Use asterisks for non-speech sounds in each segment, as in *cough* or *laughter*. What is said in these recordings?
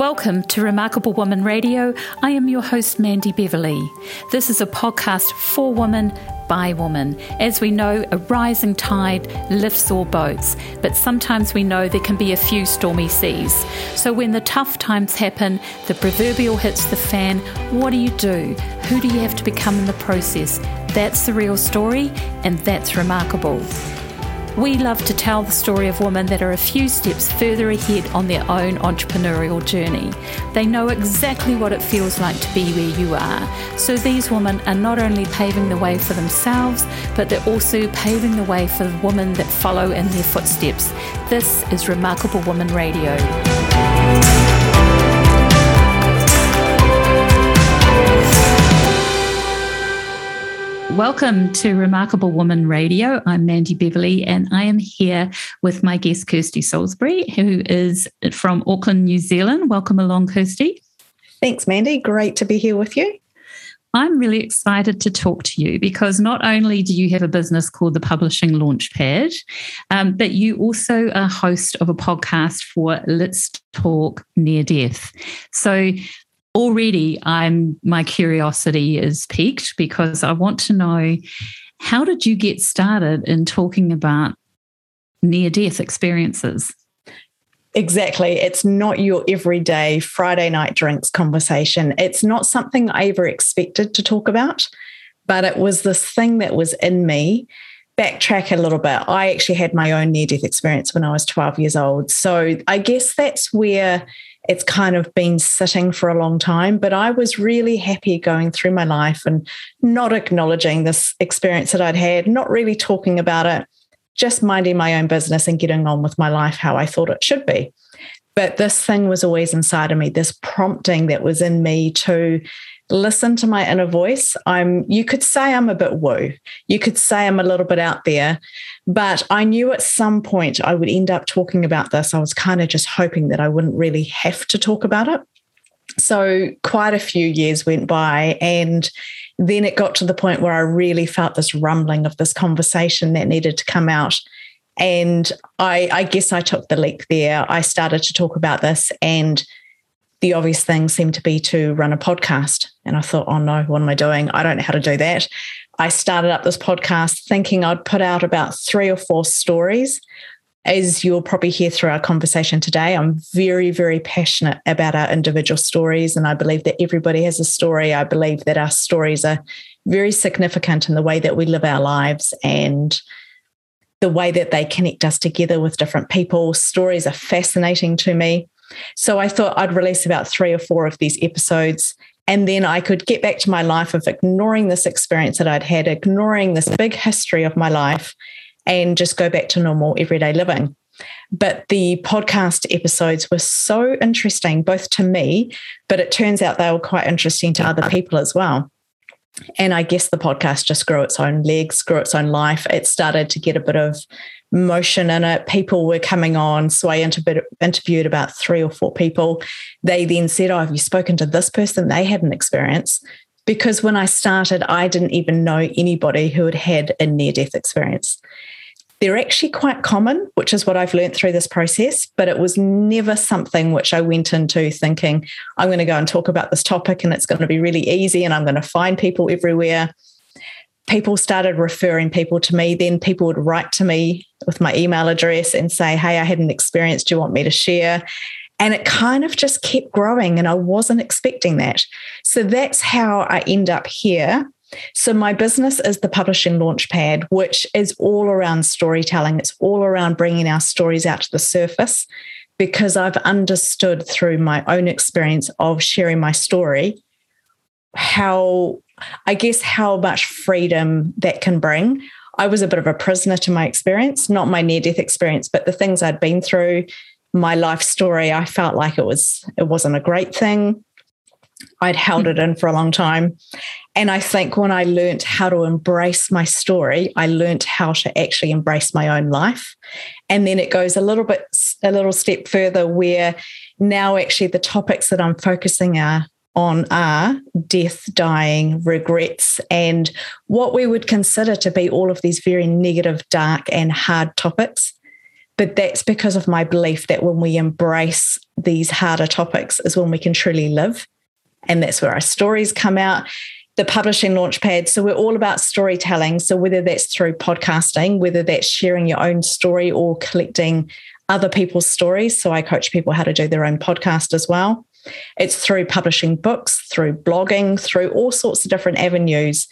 Welcome to Remarkable Woman Radio. I am your host, Mandy Beverley. This is a podcast for women by women. As we know, a rising tide lifts all boats, but sometimes we know there can be a few stormy seas. So when the tough times happen, the proverbial hits the fan, what do you do? Who do you have to become in the process? That's the real story, and that's remarkable. We love to tell the story of women that are a few steps further ahead on their own entrepreneurial journey. They know exactly what it feels like to be where you are. So these women are not only paving the way for themselves, but they're also paving the way for the women that follow in their footsteps. This is Remarkable Woman Radio. Welcome to Remarkable Woman Radio. I'm Mandy Beverley, and I am here with my guest, Kirsty Salisbury, who is from Auckland, New Zealand. Welcome along, Kirsty. Thanks, Mandy. Great to be here with you. I'm really excited to talk to you because not only do you have a business called the Publishing Launchpad, um, but you also are host of a podcast for Let's Talk Near Death. So already I'm my curiosity is piqued because I want to know how did you get started in talking about near death experiences? Exactly. It's not your everyday Friday night drinks conversation. It's not something I ever expected to talk about, but it was this thing that was in me. Backtrack a little bit. I actually had my own near death experience when I was 12 years old. So I guess that's where it's kind of been sitting for a long time. But I was really happy going through my life and not acknowledging this experience that I'd had, not really talking about it, just minding my own business and getting on with my life how I thought it should be. But this thing was always inside of me, this prompting that was in me to listen to my inner voice. I'm, you could say I'm a bit woo. You could say I'm a little bit out there, but I knew at some point I would end up talking about this. I was kind of just hoping that I wouldn't really have to talk about it. So quite a few years went by and then it got to the point where I really felt this rumbling of this conversation that needed to come out. And I, I guess I took the leap there. I started to talk about this and the obvious thing seemed to be to run a podcast. And I thought, oh no, what am I doing? I don't know how to do that. I started up this podcast thinking I'd put out about three or four stories. As you'll probably hear through our conversation today, I'm very, very passionate about our individual stories. And I believe that everybody has a story. I believe that our stories are very significant in the way that we live our lives and the way that they connect us together with different people. Stories are fascinating to me. So I thought I'd release about three or four of these episodes. And then I could get back to my life of ignoring this experience that I'd had, ignoring this big history of my life, and just go back to normal everyday living. But the podcast episodes were so interesting, both to me, but it turns out they were quite interesting to other people as well. And I guess the podcast just grew its own legs, grew its own life. It started to get a bit of motion in it. People were coming on. So I inter- interviewed about three or four people. They then said, Oh, have you spoken to this person? They had an experience. Because when I started, I didn't even know anybody who had had a near death experience. They're actually quite common, which is what I've learned through this process, but it was never something which I went into thinking, I'm going to go and talk about this topic and it's going to be really easy and I'm going to find people everywhere people started referring people to me. Then people would write to me with my email address and say, Hey, I had an experience. Do you want me to share? And it kind of just kept growing, and I wasn't expecting that. So that's how I end up here. So, my business is the Publishing Launchpad, which is all around storytelling. It's all around bringing our stories out to the surface because I've understood through my own experience of sharing my story how I guess how much freedom that can bring. I was a bit of a prisoner to my experience, not my near death experience, but the things I'd been through, my life story. I felt like it was it wasn't a great thing. I'd held it in for a long time. And I think when I learned how to embrace my story, I learned how to actually embrace my own life. And then it goes a little bit, a little step further where now actually the topics that I'm focusing are on are death, dying, regrets, and what we would consider to be all of these very negative, dark, and hard topics. But that's because of my belief that when we embrace these harder topics is when we can truly live. And that's where our stories come out. The publishing launchpad. So we're all about storytelling. So whether that's through podcasting, whether that's sharing your own story or collecting other people's stories. So I coach people how to do their own podcast as well. It's through publishing books, through blogging, through all sorts of different avenues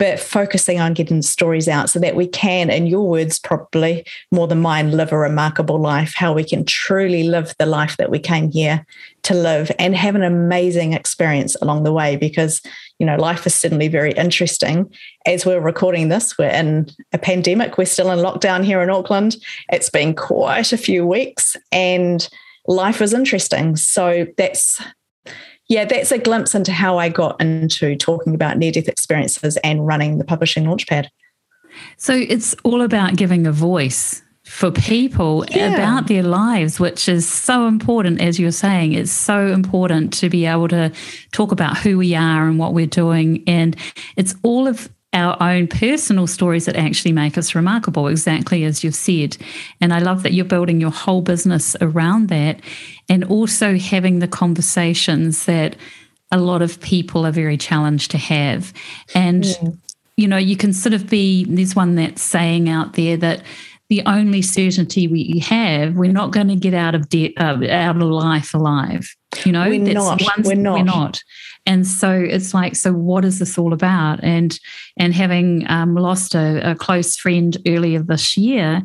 but focusing on getting stories out so that we can, in your words, probably more than mine, live a remarkable life, how we can truly live the life that we came here to live and have an amazing experience along the way because, you know, life is certainly very interesting. As we're recording this, we're in a pandemic, we're still in lockdown here in Auckland. It's been quite a few weeks and life was interesting. So that's yeah, that's a glimpse into how I got into talking about near death experiences and running the publishing launchpad. So it's all about giving a voice for people yeah. about their lives, which is so important, as you're saying. It's so important to be able to talk about who we are and what we're doing. And it's all of our own personal stories that actually make us remarkable, exactly as you've said. And I love that you're building your whole business around that and also having the conversations that a lot of people are very challenged to have. And, yeah. you know, you can sort of be, there's one that's saying out there that the only certainty we have, we're not going to get out of debt, uh, out of life alive. You know, we're not. We're not. We're not and so it's like so what is this all about and and having um, lost a, a, close friend earlier this year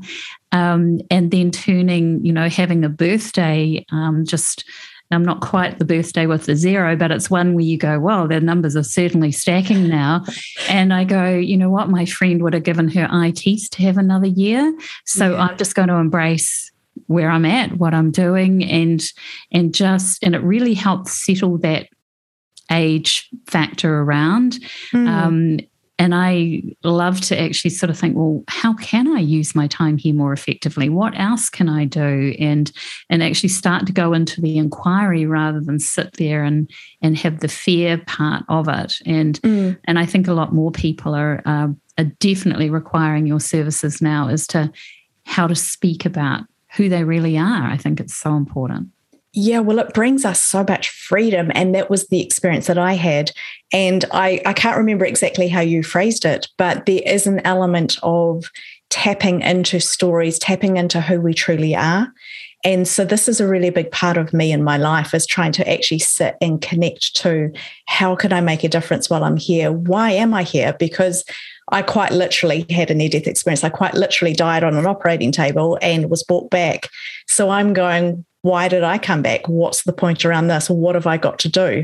um, and then turning you know having a birthday um, just I'm not quite the birthday with the zero, but it's one where you go, well, the numbers are certainly stacking now. *laughs* And I go, you know what? My friend would have given her ITs to have another year. So yeah. I'm just going to embrace where I'm at, what I'm doing, and and just and it really helps settle that age factor around. Mm. Um, and I love to actually sort of think, well, how can I use my time here more effectively? What else can I do? And and actually start to go into the inquiry rather than sit there and and have the fear part of it. And mm. and I think a lot more people are, uh, are definitely requiring your services now as to how to speak about who they really are. I think it's so important. Yeah, well, it brings us so much freedom. And that was the experience that I had. And I, I can't remember exactly how you phrased it, but there is an element of tapping into stories, tapping into who we truly are. And so this is a really big part of me in my life is trying to actually sit and connect to how can I make a difference while I'm here? Why am I here? Because I quite literally had a near death experience. I quite literally died on an operating table and was brought back. So I'm going, why did I come back? What's the point around this? What have I got to do?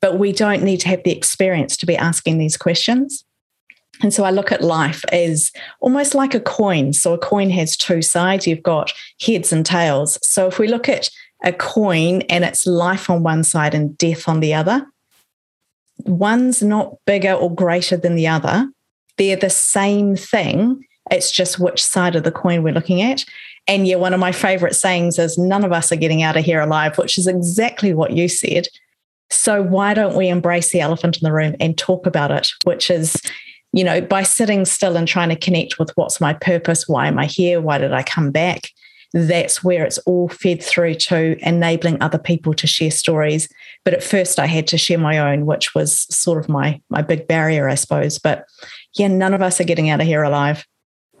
But we don't need to have the experience to be asking these questions. And so I look at life as almost like a coin. So a coin has two sides, you've got heads and tails. So if we look at a coin and it's life on one side and death on the other, one's not bigger or greater than the other. They're the same thing. It's just which side of the coin we're looking at. And yeah, one of my favorite sayings is none of us are getting out of here alive, which is exactly what you said. So why don't we embrace the elephant in the room and talk about it, which is, you know, by sitting still and trying to connect with what's my purpose? Why am I here? Why did I come back? That's where it's all fed through to enabling other people to share stories. But at first I had to share my own, which was sort of my my big barrier, I suppose. But yeah, none of us are getting out of here alive.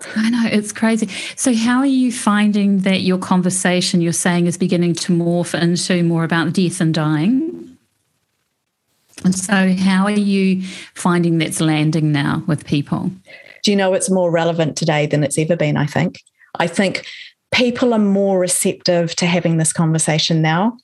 *laughs* I know, it's crazy. So, how are you finding that your conversation you're saying is beginning to morph into more about death and dying? And so, how are you finding that's landing now with people? Do you know it's more relevant today than it's ever been? I think. I think people are more receptive to having this conversation now.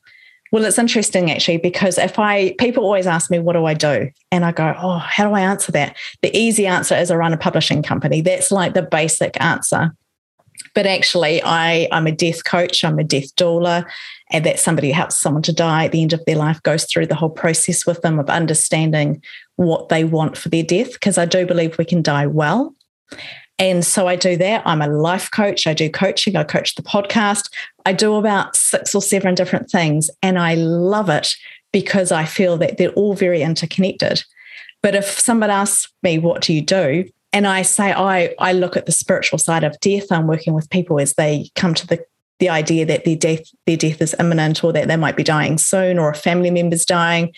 Well, it's interesting actually because if I people always ask me what do I do, and I go, oh, how do I answer that? The easy answer is I run a publishing company. That's like the basic answer. But actually, I I'm a death coach. I'm a death doula, and that's somebody who helps someone to die at the end of their life, goes through the whole process with them of understanding what they want for their death. Because I do believe we can die well. And so I do that. I'm a life coach. I do coaching. I coach the podcast. I do about six or seven different things. And I love it because I feel that they're all very interconnected. But if someone asks me, what do you do? And I say, I, I look at the spiritual side of death. I'm working with people as they come to the the idea that their death their death is imminent or that they might be dying soon or a family member's dying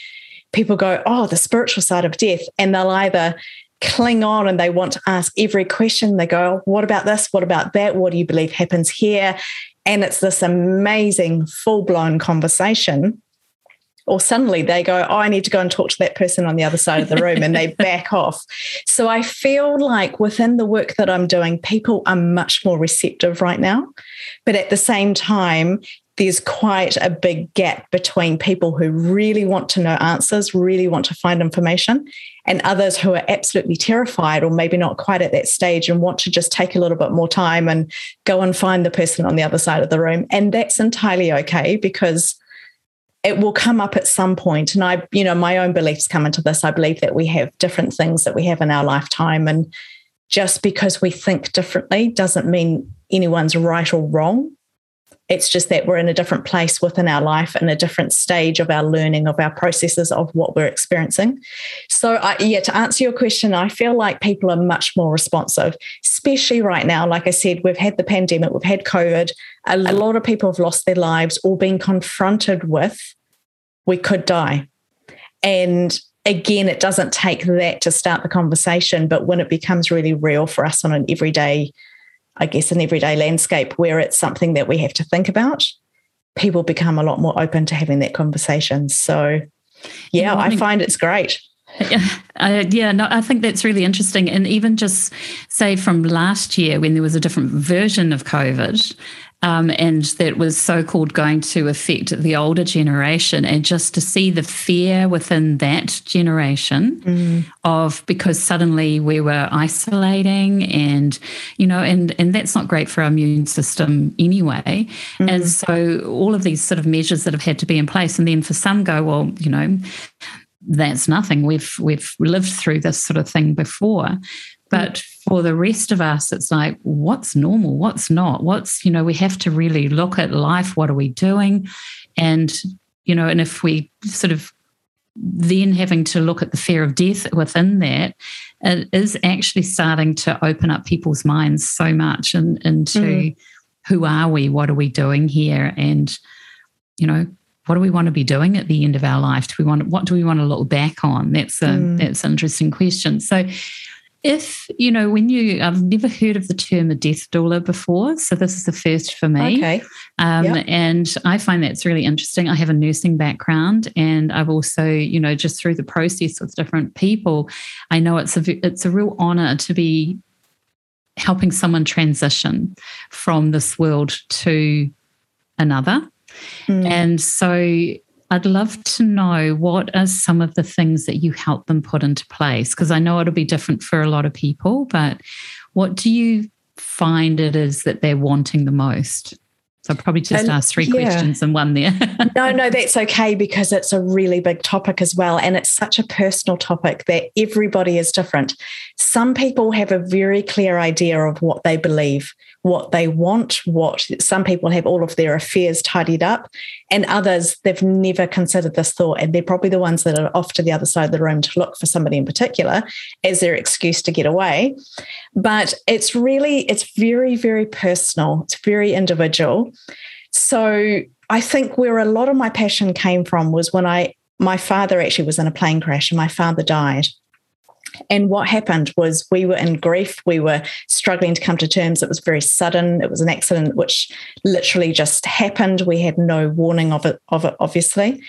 people go oh the spiritual side of death and they'll either cling on and they want to ask every question. They go what about this? What about that? What do you believe happens here? And it's this amazing full-blown conversation. Or suddenly they go, Oh, I need to go and talk to that person on the other side of the room, and they *laughs* back off. So I feel like within the work that I'm doing, people are much more receptive right now. But at the same time, there's quite a big gap between people who really want to know answers, really want to find information, and others who are absolutely terrified or maybe not quite at that stage and want to just take a little bit more time and go and find the person on the other side of the room. And that's entirely okay because it will come up at some point. And i you know my own beliefs come into this. I believe that we have different things that we have in our lifetime. And just because we think differently doesn't mean anyone's right or wrong it's just that we're in a different place within our life and a different stage of our learning of our processes of what we're experiencing. So I, yeah to answer your question i feel like people are much more responsive especially right now. Like i said we've had the pandemic we've had covid. A lot of people have lost their lives or been confronted with we could die. And again, it doesn't take that to start the conversation, but when it becomes really real for us on an everyday, I guess, an everyday landscape where it's something that we have to think about, people become a lot more open to having that conversation. So, yeah, I find it's great. Yeah, uh, yeah, no, I think that's really interesting. And even just say from last year when there was a different version of COVID, um, and that was so called going to affect the older generation. And just to see the fear within that generation mm. of because suddenly we were isolating and, you know, and, and that's not great for our immune system anyway. Mm. And so all of these sort of measures that have had to be in place. And then for some go, well, you know, that's nothing. We've we've lived through this sort of thing before. But for the rest of us, it's like, what's normal? What's not? What's, you know, we have to really look at life. What are we doing? And, you know, and if we sort of then having to look at the fear of death within that, it is actually starting to open up people's minds so much and into mm. who are we? What are we doing here? And, you know, what do we want to be doing at the end of our life? Do we want what do we want to look back on? That's a mm. that's an interesting question. So if you know when you i've never heard of the term a death doula before so this is the first for me okay um, yep. and i find that's really interesting i have a nursing background and i've also you know just through the process with different people i know it's a it's a real honor to be helping someone transition from this world to another mm. and so I'd love to know what are some of the things that you help them put into place because I know it'll be different for a lot of people, but what do you find it is that they're wanting the most? So I probably just and, asked three yeah. questions and one there. *laughs* no, no, that's okay because it's a really big topic as well. And it's such a personal topic that everybody is different. Some people have a very clear idea of what they believe what they want, what some people have all of their affairs tidied up, and others they've never considered this thought. And they're probably the ones that are off to the other side of the room to look for somebody in particular as their excuse to get away. But it's really, it's very, very personal, it's very individual. So I think where a lot of my passion came from was when I my father actually was in a plane crash and my father died. And what happened was we were in grief. We were struggling to come to terms. It was very sudden. It was an accident which literally just happened. We had no warning of it, of it, obviously.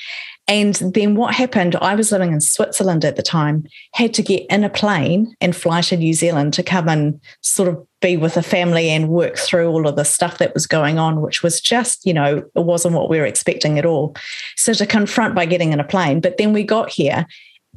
And then what happened? I was living in Switzerland at the time, had to get in a plane and fly to New Zealand to come and sort of be with a family and work through all of the stuff that was going on, which was just, you know, it wasn't what we were expecting at all. So to confront by getting in a plane. But then we got here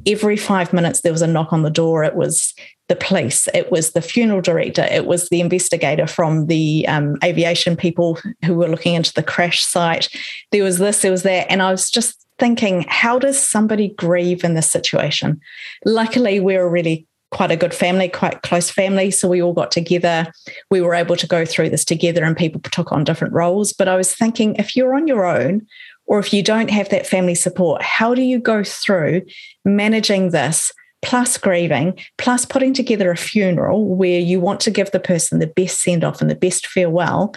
every five minutes there was a knock on the door. It was the police, it was the funeral director, it was the investigator from the um, aviation people who were looking into the crash site. There was this, there was that. And I was just thinking, how does somebody grieve in this situation? Luckily, we were really quite a good family, quite close family. So we all got together. We were able to go through this together and people took on different roles. But I was thinking, if you're on your own, or if you don't have that family support, how do you go through managing this? Plus grieving, plus putting together a funeral where you want to give the person the best send off and the best farewell.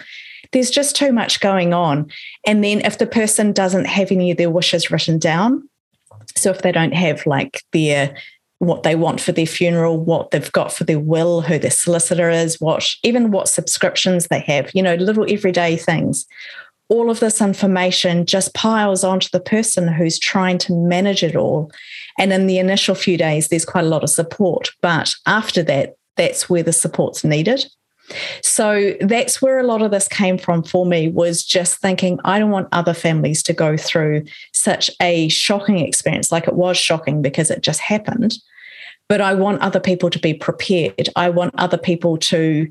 There's just too much going on. And then if the person doesn't have any of their wishes written down, so if they don't have like their what they want for their funeral, what they've got for their will, who their solicitor is, what even what subscriptions they have, you know, little everyday things. All of this information just piles onto the person who's trying to manage it all. And in the initial few days, there's quite a lot of support. But after that, that's where the support's needed. So that's where a lot of this came from for me was just thinking I don't want other families to go through such a shocking experience. Like it was shocking because it just happened. But I want other people to be prepared. I want other people to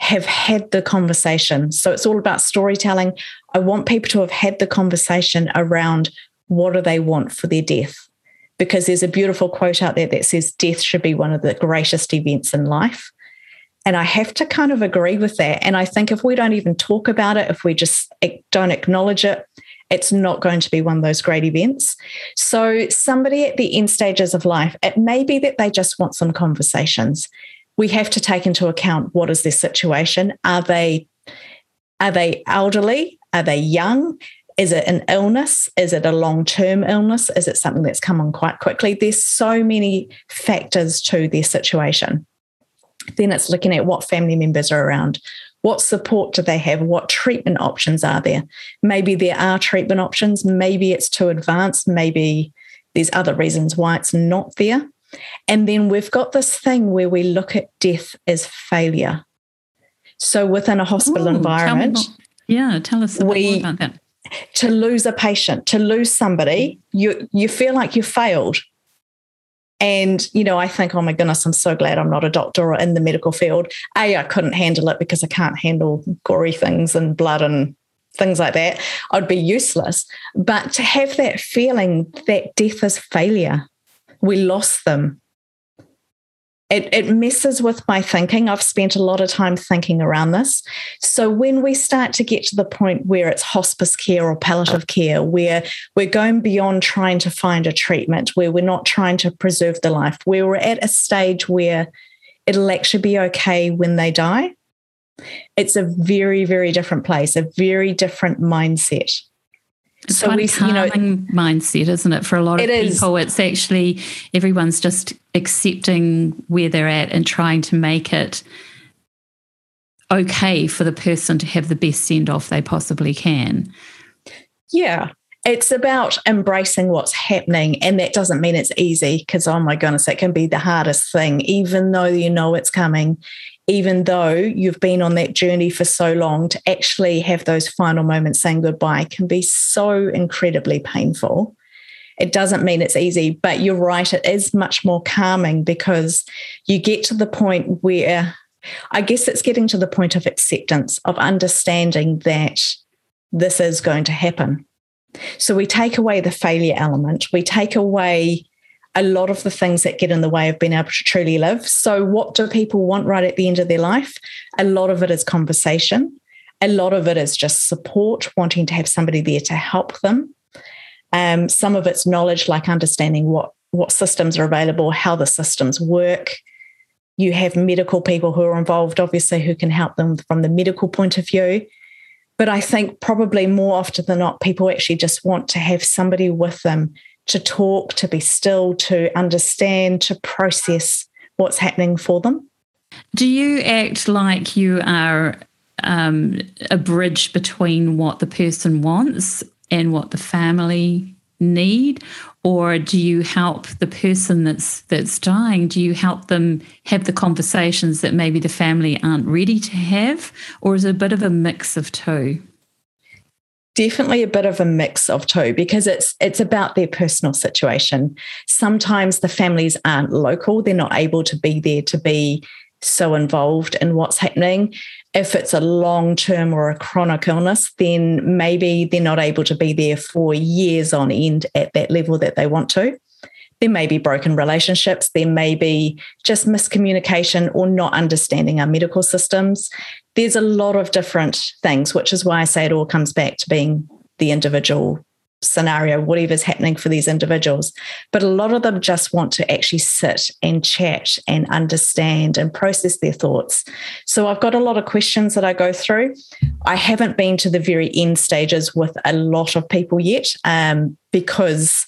have had the conversation. So it's all about storytelling. I want people to have had the conversation around what do they want for their death? Because there's a beautiful quote out there that says death should be one of the greatest events in life. And I have to kind of agree with that. And I think if we don't even talk about it, if we just don't acknowledge it, it's not going to be one of those great events. So, somebody at the end stages of life, it may be that they just want some conversations. We have to take into account what is their situation. Are they are they elderly? Are they young? Is it an illness? Is it a long term illness? Is it something that's come on quite quickly? There's so many factors to their situation. Then it's looking at what family members are around. What support do they have? What treatment options are there? Maybe there are treatment options. Maybe it's too advanced. Maybe there's other reasons why it's not there. And then we've got this thing where we look at death as failure. So within a hospital Ooh, environment, tell yeah, tell us we, more about that. To lose a patient, to lose somebody, you you feel like you failed. And, you know, I think, oh my goodness, I'm so glad I'm not a doctor or in the medical field. A, I couldn't handle it because I can't handle gory things and blood and things like that. I'd be useless. But to have that feeling that death is failure, we lost them it, it messes with my thinking. I've spent a lot of time thinking around this. So when we start to get to the point where it's hospice care or palliative care, where we're going beyond trying to find a treatment, where we're not trying to preserve the life, where we're at a stage where it'll actually be okay when they die, it's a very, very different place, a very different mindset. It's so we, you know, mindset, isn't it? For a lot of it people, is. it's actually everyone's just accepting where they're at and trying to make it okay for the person to have the best send off they possibly can. Yeah. It's about embracing what's happening. And that doesn't mean it's easy because, oh my goodness, it can be the hardest thing, even though you know it's coming, even though you've been on that journey for so long to actually have those final moments saying goodbye can be so incredibly painful. It doesn't mean it's easy, but you're right, it is much more calming because you get to the point where I guess it's getting to the point of acceptance, of understanding that this is going to happen. So we take away the failure element, we take away a lot of the things that get in the way of being able to truly live. So, what do people want right at the end of their life? A lot of it is conversation. A lot of it is just support, wanting to have somebody there to help them. Um, some of it's knowledge, like understanding what what systems are available, how the systems work. You have medical people who are involved, obviously, who can help them from the medical point of view. But I think probably more often than not, people actually just want to have somebody with them to talk, to be still, to understand, to process what's happening for them. Do you act like you are um, a bridge between what the person wants and what the family need? Or do you help the person that's that's dying? Do you help them have the conversations that maybe the family aren't ready to have? Or is it a bit of a mix of two definitely a bit of a mix of two because it's it's about their personal situation. Sometimes the families aren't local, they're not able to be there to be so involved in what's happening. If it's a long term or a chronic illness, then maybe they're not able to be there for years on end at that level that they want to. There may be broken relationships. There may be just miscommunication or not understanding our medical systems. There's a lot of different things, which is why I say it all comes back to being the individual scenario, whatever's happening for these individuals. But a lot of them just want to actually sit and chat and understand and process their thoughts. So I've got a lot of questions that I go through. I haven't been to the very end stages with a lot of people yet um, because.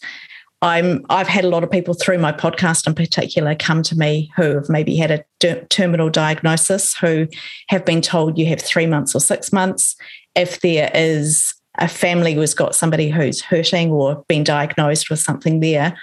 I'm I've had a lot of people through my podcast in particular come to me who have maybe had a terminal diagnosis who have been told you have 3 months or 6 months. If there is a family who's got somebody who's hurting or been diagnosed with something there,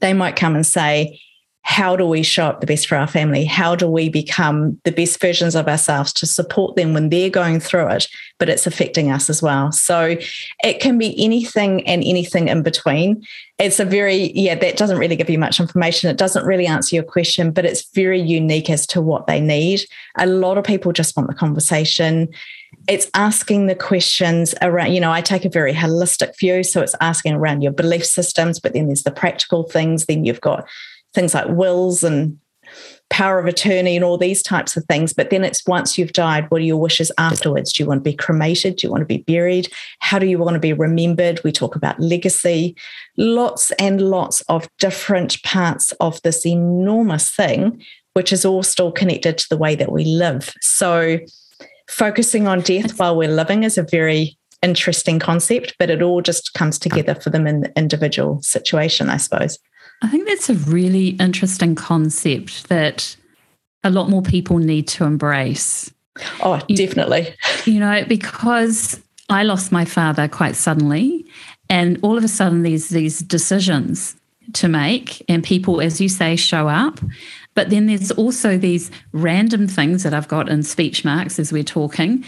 they might come and say, how do we show up the best for our family? How do we become the best versions of ourselves to support them when they're going through it, but it's affecting us as well? So it can be anything and anything in between. It's a very, yeah, that doesn't really give you much information. It doesn't really answer your question, but it's very unique as to what they need. A lot of people just want the conversation it's asking the questions around, you know, I take a very holistic view. So it's asking around your belief systems, but then there's the practical things. Then you've got things like wills and power of attorney and all these types of things. But then it's once you've died, what are your wishes afterwards? Do you want to be cremated? Do you want to be buried? How do you want to be remembered? We talk about legacy, lots and lots of different parts of this enormous thing, which is all still connected to the way that we live. So, focusing on death while we're living is a very interesting concept, but it all just comes together for them in the individual situation, I suppose. I think that's a really interesting concept that a lot more people need to embrace. Oh, definitely. You, *laughs* you know, because I lost my father quite suddenly, and all of a sudden, there's these decisions to make, and people, as you say, show up. But then there's also these random things that I've got in speech marks as we're talking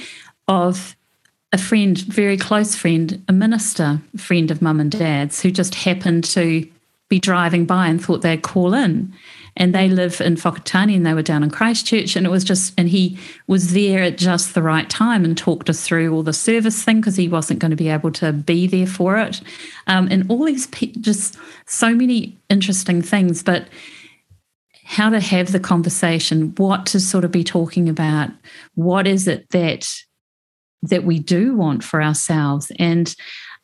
of a friend, very close friend, a minister, friend of mum and dad's, who just happened to be driving by and thought they'd call in. And they live in Whakatane and they were down in Christchurch. And it was just, and he was there at just the right time and talked us through all the service thing because he wasn't going to be able to be there for it. Um, and all these, just so many interesting things. But how to have the conversation, what to sort of be talking about, what is it that that we do want for ourselves, and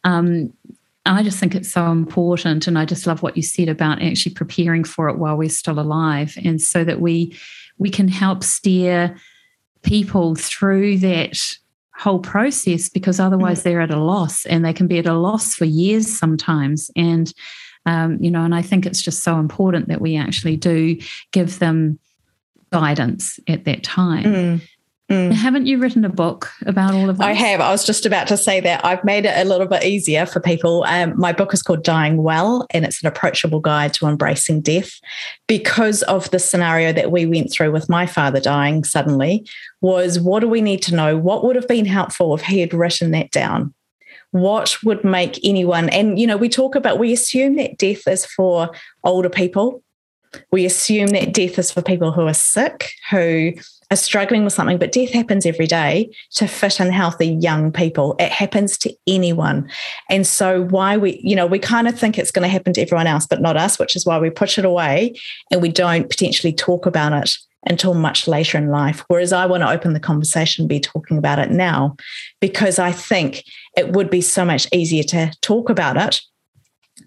um, I just think it's so important, and I just love what you said about actually preparing for it while we're still alive, and so that we we can help steer people through that whole process because otherwise mm. they're at a loss and they can be at a loss for years sometimes and um, you know, and I think it's just so important that we actually do give them guidance at that time. Mm. Mm. Haven't you written a book about all of that? I have. I was just about to say that I've made it a little bit easier for people. Um, my book is called Dying Well, and it's an approachable guide to embracing death. Because of the scenario that we went through with my father dying suddenly, was what do we need to know? What would have been helpful if he had written that down? what would make anyone and you know we talk about we assume that death is for older people we assume that death is for people who are sick who are struggling with something but death happens every day to fit and healthy young people it happens to anyone and so why we you know we kind of think it's going to happen to everyone else but not us which is why we push it away and we don't potentially talk about it until much later in life. Whereas I want to open the conversation, be talking about it now, because I think it would be so much easier to talk about it.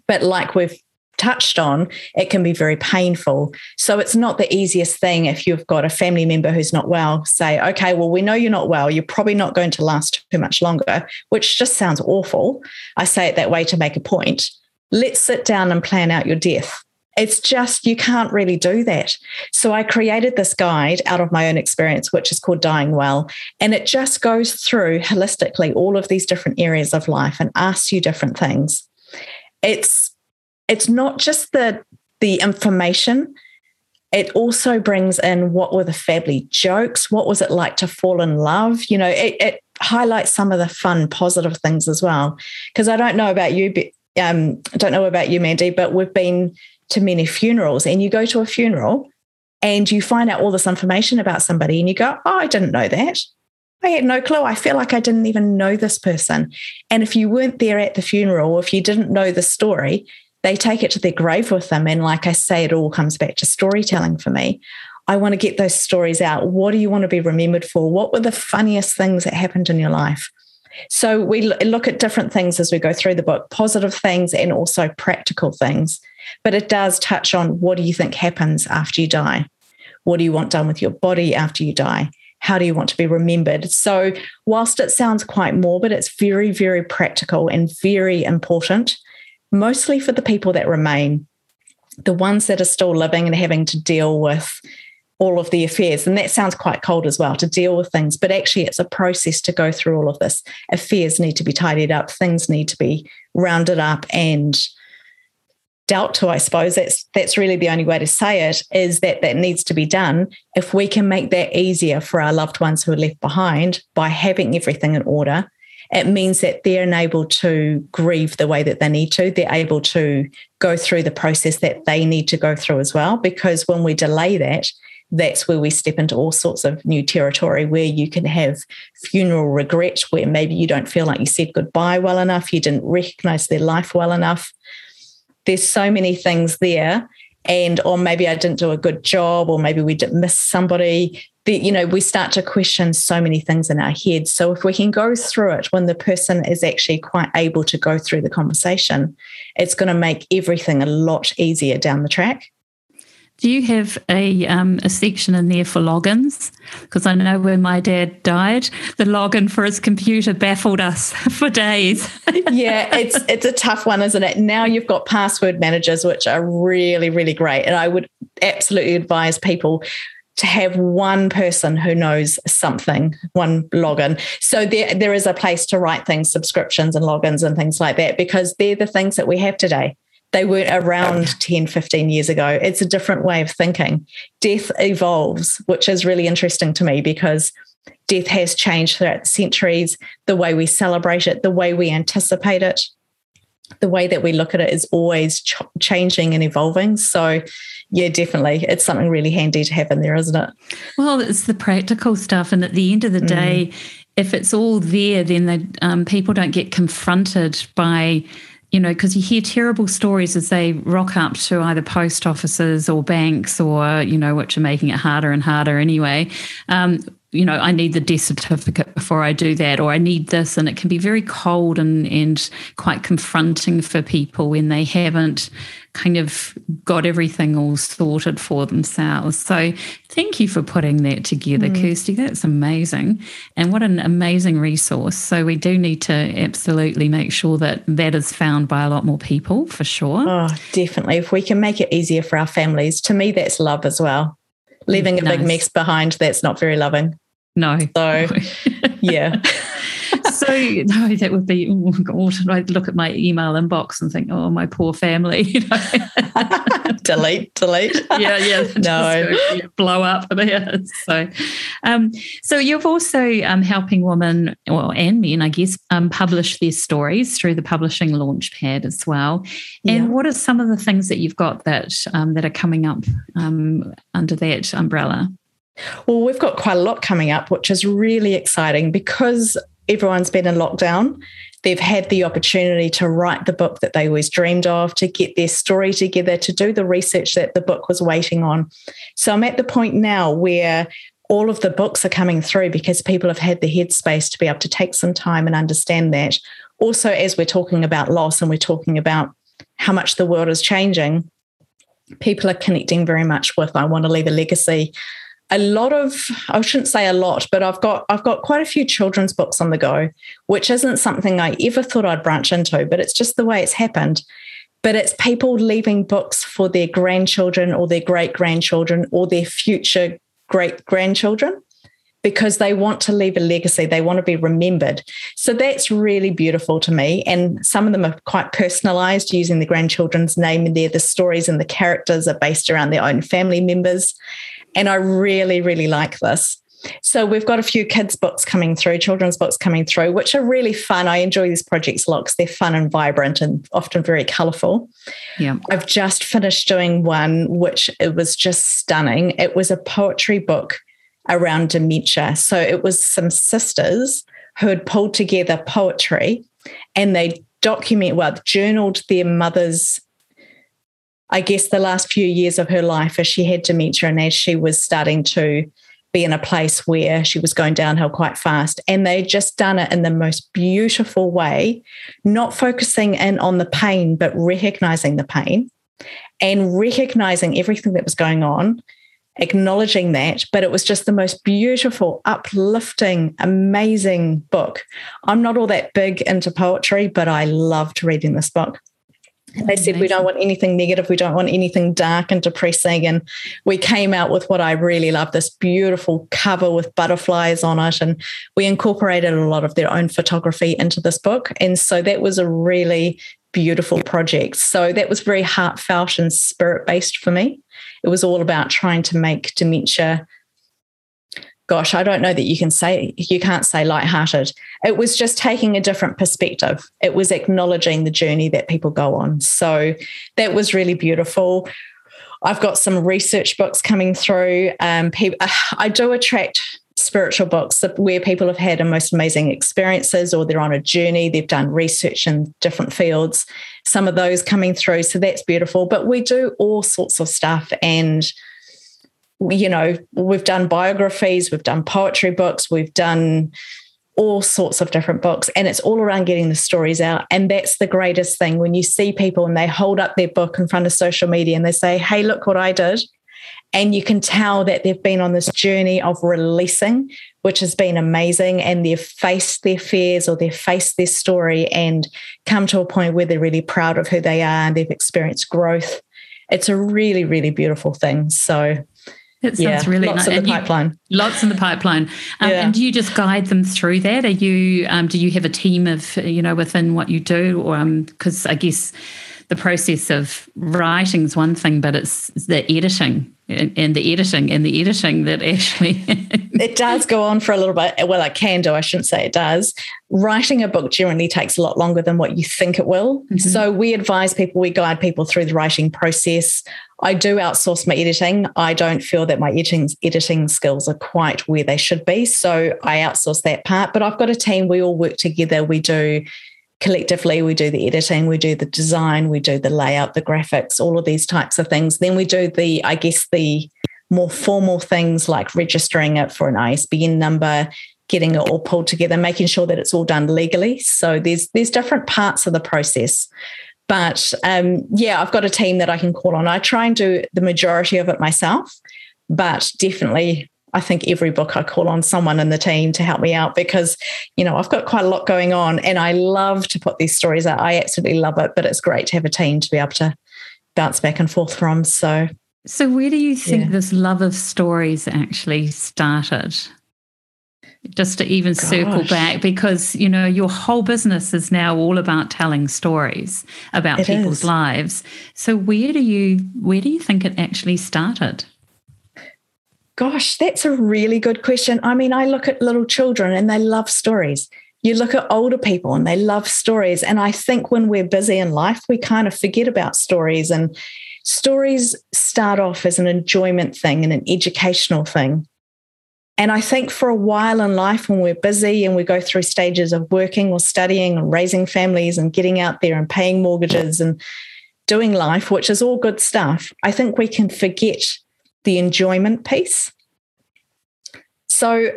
But like we've touched on, it can be very painful. So it's not the easiest thing if you've got a family member who's not well, say, okay, well, we know you're not well. You're probably not going to last too much longer, which just sounds awful. I say it that way to make a point. Let's sit down and plan out your death it's just, you can't really do that. So I created this guide out of my own experience, which is called Dying Well. And it just goes through holistically all of these different areas of life and asks you different things. It's, it's not just the, the information, it also brings in what were the family jokes? What was it like to fall in love? You know, it, it highlights some of the fun, positive things as well. Because I don't know about you, but um, I don't know about you, Mandy, but we've been to many funerals and you go to a funeral and you find out all this information about somebody and you go, Oh, I didn't know that. I had no clue. I feel like I didn't even know this person. And if you weren't there at the funeral, or if you didn't know the story, they take it to their grave with them. And like I say, it all comes back to storytelling for me. I want to get those stories out. What do you want to be remembered for? What were the funniest things that happened in your life? So we look at different things as we go through the book, positive things and also practical things. But it does touch on what do you think happens after you die? What do you want done with your body after you die? How do you want to be remembered? So, whilst it sounds quite morbid, it's very, very practical and very important, mostly for the people that remain, the ones that are still living and having to deal with all of the affairs. And that sounds quite cold as well to deal with things, but actually, it's a process to go through all of this. Affairs need to be tidied up, things need to be rounded up and dealt to, I suppose that's that's really the only way to say it is that that needs to be done. If we can make that easier for our loved ones who are left behind by having everything in order, it means that they're able to grieve the way that they need to. They're able to go through the process that they need to go through as well. Because when we delay that, that's where we step into all sorts of new territory where you can have funeral regret, where maybe you don't feel like you said goodbye well enough, you didn't recognize their life well enough. There's so many things there. And, or maybe I didn't do a good job, or maybe we did miss somebody. The, you know, we start to question so many things in our heads. So if we can go through it when the person is actually quite able to go through the conversation, it's going to make everything a lot easier down the track. Do you have a um, a section in there for logins? Because I know when my dad died, the login for his computer baffled us *laughs* for days. *laughs* yeah, it's it's a tough one, isn't it? Now you've got password managers, which are really really great, and I would absolutely advise people to have one person who knows something, one login. So there, there is a place to write things, subscriptions and logins and things like that, because they're the things that we have today they weren't around 10, 15 years ago. It's a different way of thinking. Death evolves, which is really interesting to me because death has changed throughout the centuries. The way we celebrate it, the way we anticipate it, the way that we look at it is always ch- changing and evolving. So, yeah, definitely. It's something really handy to have in there, isn't it? Well, it's the practical stuff. And at the end of the mm. day, if it's all there, then the, um, people don't get confronted by you know, because you hear terrible stories as they rock up to either post offices or banks or, you know, which are making it harder and harder anyway. Um, you know, I need the death certificate before I do that, or I need this. And it can be very cold and, and quite confronting for people when they haven't kind of got everything all sorted for themselves. So thank you for putting that together, mm. Kirsty. That's amazing. And what an amazing resource. So we do need to absolutely make sure that that is found by a lot more people for sure. Oh, definitely. If we can make it easier for our families, to me, that's love as well leaving a nice. big mess behind that's not very loving. No. So, *laughs* yeah. *laughs* so no, that would be oh god. I look at my email inbox and think, oh, my poor family. *laughs* You know? delete, delete. yeah, yeah. No, blow up there. So, um, so you've also um, helping women, well, and men, I guess, um, publish their stories through the publishing launchpad as well. And yeah. what are some of the things that you've got that um, that are coming up um, under that umbrella? Well, we've got quite a lot coming up, which is really exciting because everyone's been in lockdown. They've had the opportunity to write the book that they always dreamed of, to get their story together, to do the research that the book was waiting on. So I'm at the point now where all of the books are coming through because people have had the headspace to be able to take some time and understand that. Also, as we're talking about loss and we're talking about how much the world is changing, people are connecting very much with I want to leave a legacy a lot of I shouldn't say a lot, but I've got I've got quite a few children's books on the go, which isn't something I ever thought I'd branch into, but it's just the way it's happened. But it's people leaving books for their grandchildren or their great grandchildren or their future great grandchildren because they want to leave a legacy. They want to be remembered. So that's really beautiful to me. And some of them are quite personalized using the grandchildren's name in there. The stories and the characters are based around their own family members. And I really, really like this. So we've got a few kids' books coming through, children's books coming through, which are really fun. I enjoy these projects a lot because they're fun and vibrant and often very colourful. Yeah. I've just finished doing one which it was just stunning. It was a poetry book around dementia. So it was some sisters who had pulled together poetry and they document well journaled their mother's I guess the last few years of her life as she had dementia and as she was starting to be in a place where she was going downhill quite fast. And they just done it in the most beautiful way, not focusing in on the pain, but recognizing the pain and recognizing everything that was going on, acknowledging that. But it was just the most beautiful, uplifting, amazing book. I'm not all that big into poetry, but I loved reading this book. They said we don't want anything negative, we don't want anything dark and depressing. And we came out with what I really love this beautiful cover with butterflies on it. And we incorporated a lot of their own photography into this book. And so that was a really beautiful project. So that was very heartfelt and spirit based for me. It was all about trying to make dementia gosh, I don't know that you can say, you can't say lighthearted. It was just taking a different perspective. It was acknowledging the journey that people go on. So that was really beautiful. I've got some research books coming through. Um, people, *sighs* I do attract spiritual books where people have had the most amazing experiences or they're on a journey, they've done research in different fields. Some of those coming through. So that's beautiful. But we do all sorts of stuff. And you know, we've done biographies, we've done poetry books, we've done all sorts of different books, and it's all around getting the stories out. And that's the greatest thing when you see people and they hold up their book in front of social media and they say, Hey, look what I did. And you can tell that they've been on this journey of releasing, which has been amazing. And they've faced their fears or they've faced their story and come to a point where they're really proud of who they are and they've experienced growth. It's a really, really beautiful thing. So, it sounds yeah, really lots nice. in the pipeline. You, lots in the pipeline. Um, yeah. And do you just guide them through that? Are you? Um, do you have a team of you know within what you do, or because um, I guess the process of writing is one thing, but it's the editing and, the editing and the editing that actually *laughs* it does go on for a little bit. Well, it can do. I shouldn't say it does. Writing a book generally takes a lot longer than what you think it will. Mm-hmm. So we advise people, we guide people through the writing process. I do outsource my editing. I don't feel that my editing editing skills are quite where they should be, so I outsource that part. But I've got a team. We all work together. We do collectively. We do the editing. We do the design. We do the layout, the graphics, all of these types of things. Then we do the, I guess, the more formal things like registering it for an ISBN number, getting it all pulled together, making sure that it's all done legally. So there's there's different parts of the process. But um, yeah, I've got a team that I can call on. I try and do the majority of it myself, but definitely I think every book I call on someone in the team to help me out because, you know, I've got quite a lot going on and I love to put these stories out. I absolutely love it, but it's great to have a team to be able to bounce back and forth from. So, so where do you think yeah. this love of stories actually started? just to even Gosh. circle back because you know your whole business is now all about telling stories about it people's is. lives so where do you where do you think it actually started Gosh, that's a really good question. I mean, I look at little children and they love stories. You look at older people and they love stories. And I think when we're busy in life, we kind of forget about stories. And stories start off as an enjoyment thing and an educational thing. And I think for a while in life, when we're busy and we go through stages of working or studying and raising families and getting out there and paying mortgages and doing life, which is all good stuff, I think we can forget the enjoyment piece. So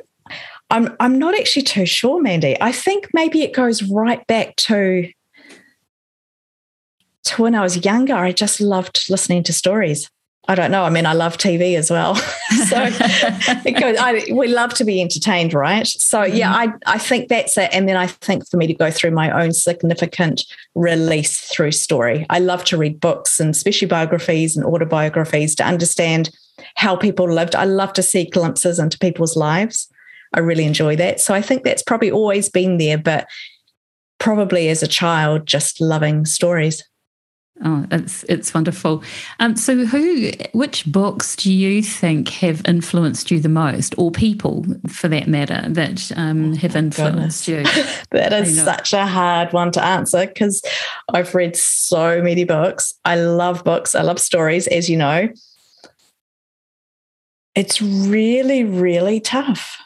I'm I'm not actually too sure, Mandy. I think maybe it goes right back to to when I was younger. I just loved listening to stories. I don't know. I mean, I love TV as well. *laughs* so *laughs* because I, we love to be entertained, right? So yeah, mm-hmm. I, I think that's it. And then I think for me to go through my own significant release through story. I love to read books and especially biographies and autobiographies to understand how people lived. I love to see glimpses into people's lives. I really enjoy that. So I think that's probably always been there, but probably as a child, just loving stories. Oh, it's it's wonderful. Um, so, who, which books do you think have influenced you the most, or people, for that matter, that um, oh, have influenced Goodness. you? *laughs* that is such a hard one to answer because I've read so many books. I love books. I love stories, as you know. It's really, really tough.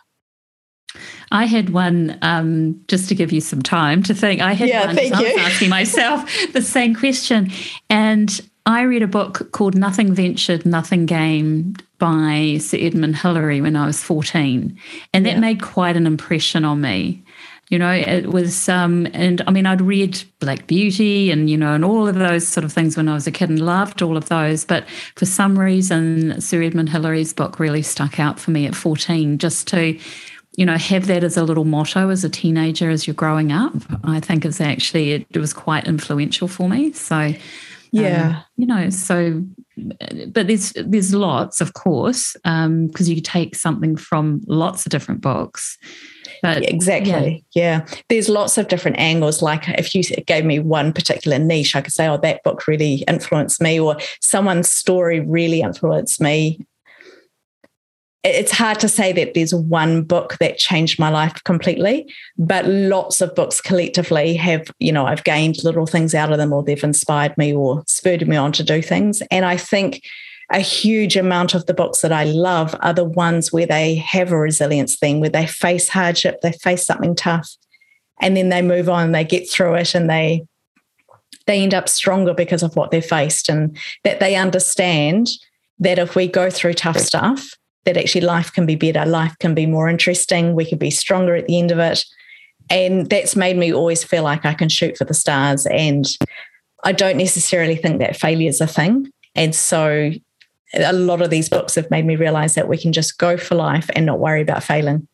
I had one um, just to give you some time to think. I had yeah, one thank I was *laughs* asking myself the same question, and I read a book called "Nothing Ventured, Nothing Gained" by Sir Edmund Hillary when I was 14. And that yeah. made quite an impression on me. You know, it was, um, and I mean, I'd read Black Beauty and, you know, and all of those sort of things when I was a kid and loved all of those. But for some reason, Sir Edmund Hillary's book really stuck out for me at 14, just to, you know, have that as a little motto as a teenager as you're growing up, I think is actually, it, it was quite influential for me. So, yeah. Um, you know, so but there's there's lots, of course, because um, you take something from lots of different books. But exactly, yeah. yeah. There's lots of different angles. Like if you gave me one particular niche, I could say, "Oh, that book really influenced me," or someone's story really influenced me it's hard to say that there's one book that changed my life completely, but lots of books collectively have, you know, I've gained little things out of them or they've inspired me or spurred me on to do things. And I think a huge amount of the books that I love are the ones where they have a resilience thing, where they face hardship, they face something tough, and then they move on, they get through it, and they they end up stronger because of what they faced, and that they understand that if we go through tough stuff, that actually life can be better, life can be more interesting, we can be stronger at the end of it. And that's made me always feel like I can shoot for the stars. And I don't necessarily think that failure is a thing. And so a lot of these books have made me realize that we can just go for life and not worry about failing.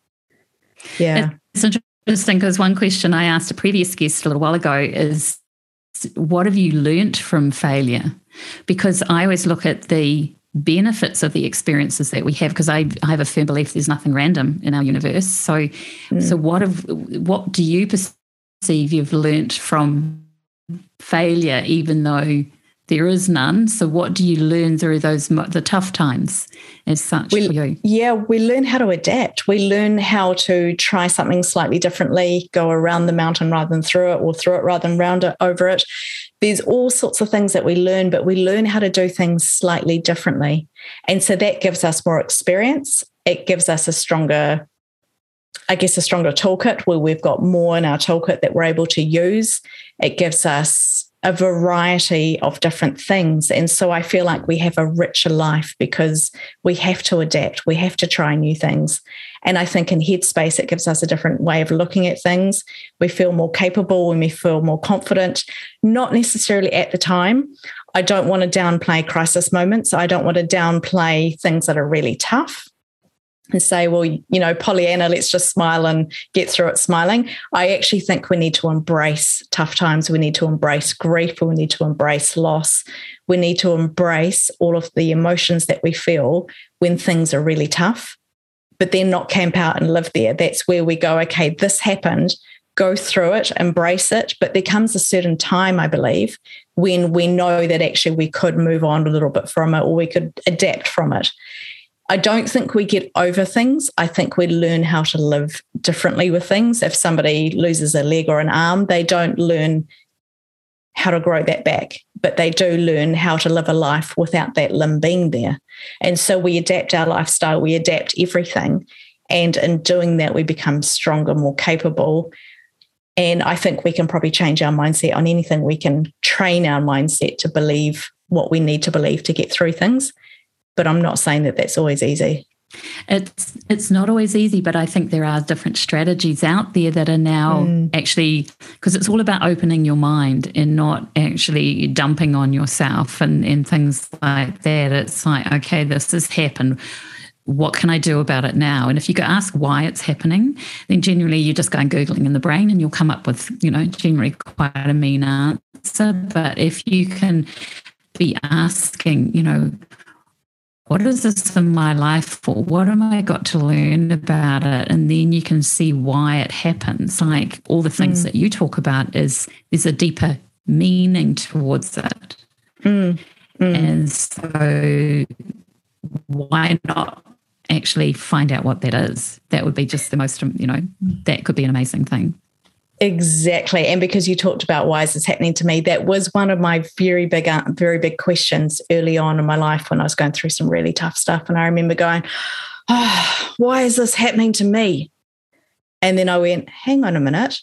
Yeah. It's interesting because one question I asked a previous guest a little while ago is what have you learnt from failure? Because I always look at the benefits of the experiences that we have because I, I have a firm belief there's nothing random in our universe so mm. so what have what do you perceive you've learnt from failure even though there is none so what do you learn through those the tough times as such we, for you yeah we learn how to adapt we learn how to try something slightly differently go around the mountain rather than through it or through it rather than round it over it there's all sorts of things that we learn, but we learn how to do things slightly differently. And so that gives us more experience. It gives us a stronger, I guess, a stronger toolkit where we've got more in our toolkit that we're able to use. It gives us a variety of different things. And so I feel like we have a richer life because we have to adapt, we have to try new things. And I think in Headspace, it gives us a different way of looking at things. We feel more capable and we feel more confident, not necessarily at the time. I don't want to downplay crisis moments. I don't want to downplay things that are really tough and say, well, you know, Pollyanna, let's just smile and get through it smiling. I actually think we need to embrace tough times. We need to embrace grief. We need to embrace loss. We need to embrace all of the emotions that we feel when things are really tough but then not camp out and live there. That's where we go, okay, this happened, go through it, embrace it. But there comes a certain time, I believe, when we know that actually we could move on a little bit from it or we could adapt from it. I don't think we get over things. I think we learn how to live differently with things. If somebody loses a leg or an arm, they don't learn how to grow that back, but they do learn how to live a life without that limb being there. And so we adapt our lifestyle, we adapt everything. And in doing that, we become stronger, more capable. And I think we can probably change our mindset on anything. We can train our mindset to believe what we need to believe to get through things. But I'm not saying that that's always easy. It's it's not always easy, but I think there are different strategies out there that are now mm. actually because it's all about opening your mind and not actually dumping on yourself and, and things like that. It's like, okay, this has happened. What can I do about it now? And if you go ask why it's happening, then generally you just go Googling in the brain and you'll come up with, you know, generally quite a mean answer. But if you can be asking, you know, what is this in my life for? What am I got to learn about it? And then you can see why it happens. Like all the things mm. that you talk about is there's a deeper meaning towards it. Mm. Mm. And so why not actually find out what that is? That would be just the most, you know, that could be an amazing thing. Exactly. And because you talked about why is this happening to me, that was one of my very big, uh, very big questions early on in my life when I was going through some really tough stuff. And I remember going, oh, why is this happening to me? And then I went, hang on a minute.